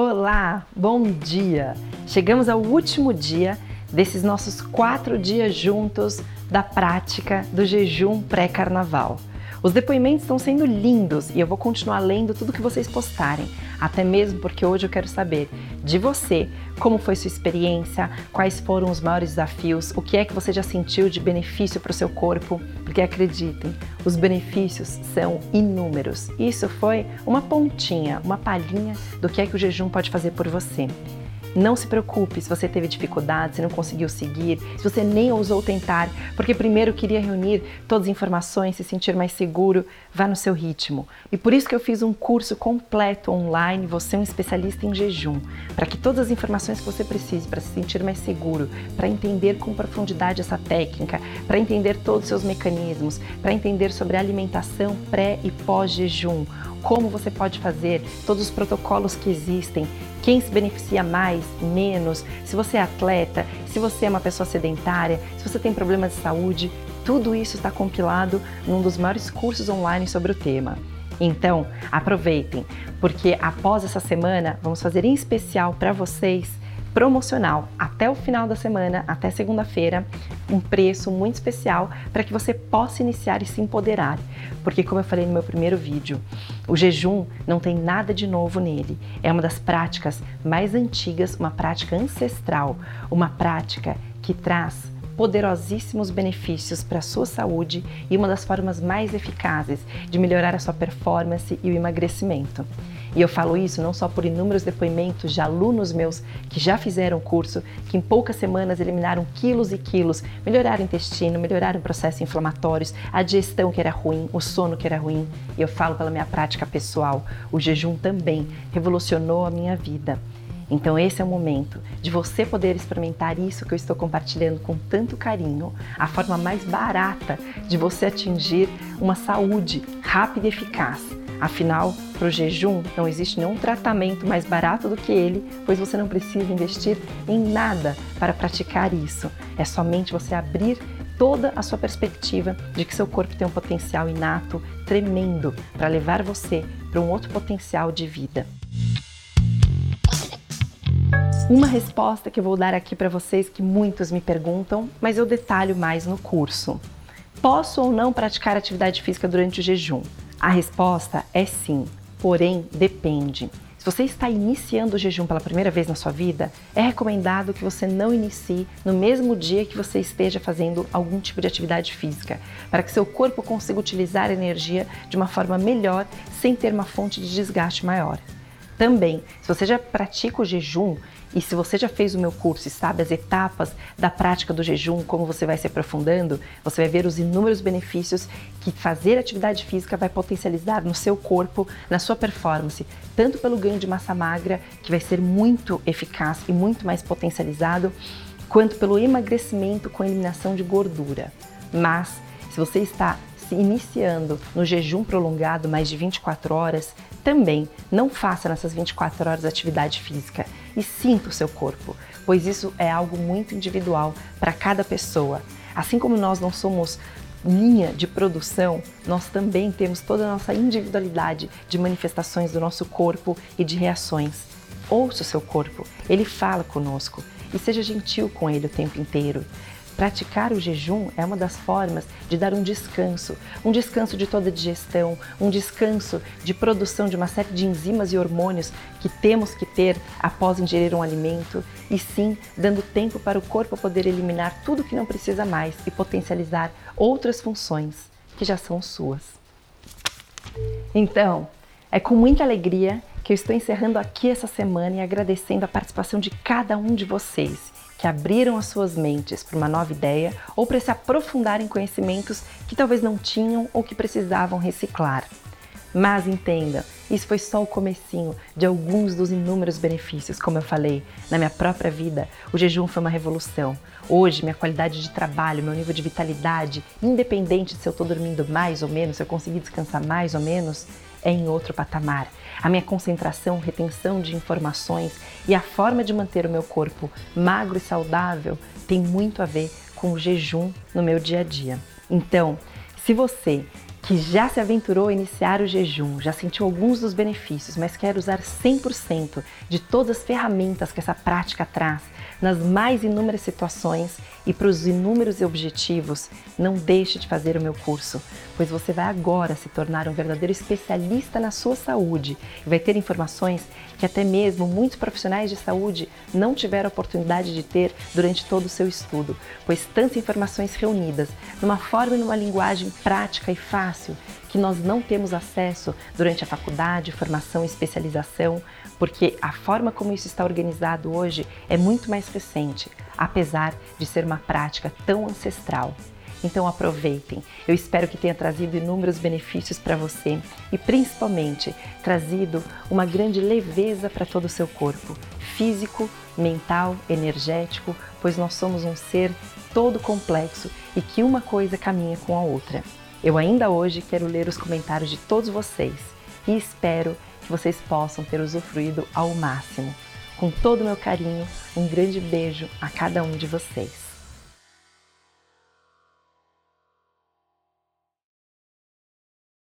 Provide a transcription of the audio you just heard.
Olá, bom dia! Chegamos ao último dia desses nossos quatro dias juntos da prática do jejum pré-carnaval. Os depoimentos estão sendo lindos e eu vou continuar lendo tudo que vocês postarem, até mesmo porque hoje eu quero saber de você como foi sua experiência, quais foram os maiores desafios, o que é que você já sentiu de benefício para o seu corpo, porque acreditem, os benefícios são inúmeros. Isso foi uma pontinha, uma palhinha do que é que o jejum pode fazer por você. Não se preocupe se você teve dificuldade, se não conseguiu seguir, se você nem ousou tentar, porque primeiro queria reunir todas as informações, se sentir mais seguro, vá no seu ritmo. E por isso que eu fiz um curso completo online, você é um especialista em jejum, para que todas as informações que você precise para se sentir mais seguro, para entender com profundidade essa técnica, para entender todos os seus mecanismos, para entender sobre alimentação pré e pós-jejum, como você pode fazer, todos os protocolos que existem, quem se beneficia mais, menos, se você é atleta, se você é uma pessoa sedentária, se você tem problemas de saúde, tudo isso está compilado num dos maiores cursos online sobre o tema. Então, aproveitem, porque após essa semana vamos fazer em especial para vocês promocional até o final da semana, até segunda-feira, um preço muito especial para que você possa iniciar e se empoderar. Porque, como eu falei no meu primeiro vídeo, o jejum não tem nada de novo nele. É uma das práticas mais antigas, uma prática ancestral, uma prática que traz poderosíssimos benefícios para a sua saúde e uma das formas mais eficazes de melhorar a sua performance e o emagrecimento. E eu falo isso não só por inúmeros depoimentos de alunos meus que já fizeram o curso, que em poucas semanas eliminaram quilos e quilos, melhoraram o intestino, melhoraram o processo inflamatórios, a digestão que era ruim, o sono que era ruim. E eu falo pela minha prática pessoal, o jejum também revolucionou a minha vida. Então, esse é o momento de você poder experimentar isso que eu estou compartilhando com tanto carinho, a forma mais barata de você atingir uma saúde rápida e eficaz. Afinal, para o jejum não existe nenhum tratamento mais barato do que ele, pois você não precisa investir em nada para praticar isso. É somente você abrir toda a sua perspectiva de que seu corpo tem um potencial inato tremendo para levar você para um outro potencial de vida. Uma resposta que eu vou dar aqui para vocês que muitos me perguntam, mas eu detalho mais no curso. Posso ou não praticar atividade física durante o jejum? A resposta é sim, porém depende. Se você está iniciando o jejum pela primeira vez na sua vida, é recomendado que você não inicie no mesmo dia que você esteja fazendo algum tipo de atividade física, para que seu corpo consiga utilizar a energia de uma forma melhor sem ter uma fonte de desgaste maior. Também, se você já pratica o jejum e se você já fez o meu curso e sabe as etapas da prática do jejum, como você vai se aprofundando, você vai ver os inúmeros benefícios que fazer atividade física vai potencializar no seu corpo, na sua performance, tanto pelo ganho de massa magra, que vai ser muito eficaz e muito mais potencializado, quanto pelo emagrecimento com eliminação de gordura. Mas, se você está se iniciando no jejum prolongado mais de 24 horas, também não faça nessas 24 horas atividade física e sinta o seu corpo, pois isso é algo muito individual para cada pessoa. Assim como nós não somos linha de produção, nós também temos toda a nossa individualidade de manifestações do nosso corpo e de reações. Ouça o seu corpo, ele fala conosco e seja gentil com ele o tempo inteiro. Praticar o jejum é uma das formas de dar um descanso, um descanso de toda a digestão, um descanso de produção de uma série de enzimas e hormônios que temos que ter após ingerir um alimento, e sim dando tempo para o corpo poder eliminar tudo que não precisa mais e potencializar outras funções que já são suas. Então, é com muita alegria que eu estou encerrando aqui essa semana e agradecendo a participação de cada um de vocês que abriram as suas mentes para uma nova ideia ou para se aprofundar em conhecimentos que talvez não tinham ou que precisavam reciclar. Mas entenda, isso foi só o comecinho de alguns dos inúmeros benefícios, como eu falei, na minha própria vida, o jejum foi uma revolução. Hoje, minha qualidade de trabalho, meu nível de vitalidade, independente de se eu estou dormindo mais ou menos, se eu conseguir descansar mais ou menos, é em outro patamar. A minha concentração, retenção de informações e a forma de manter o meu corpo magro e saudável tem muito a ver com o jejum no meu dia a dia. Então, se você que já se aventurou a iniciar o jejum, já sentiu alguns dos benefícios, mas quer usar 100% de todas as ferramentas que essa prática traz nas mais inúmeras situações e para os inúmeros objetivos, não deixe de fazer o meu curso, pois você vai agora se tornar um verdadeiro especialista na sua saúde e vai ter informações que até mesmo muitos profissionais de saúde não tiveram oportunidade de ter durante todo o seu estudo, pois tantas informações reunidas numa forma e numa linguagem prática e fácil que nós não temos acesso durante a faculdade, formação e especialização, porque a forma como isso está organizado hoje é muito mais recente, apesar de ser uma prática tão ancestral. Então aproveitem. Eu espero que tenha trazido inúmeros benefícios para você e principalmente trazido uma grande leveza para todo o seu corpo, físico, mental, energético, pois nós somos um ser todo complexo e que uma coisa caminha com a outra. Eu ainda hoje quero ler os comentários de todos vocês e espero que vocês possam ter usufruído ao máximo. Com todo o meu carinho, um grande beijo a cada um de vocês.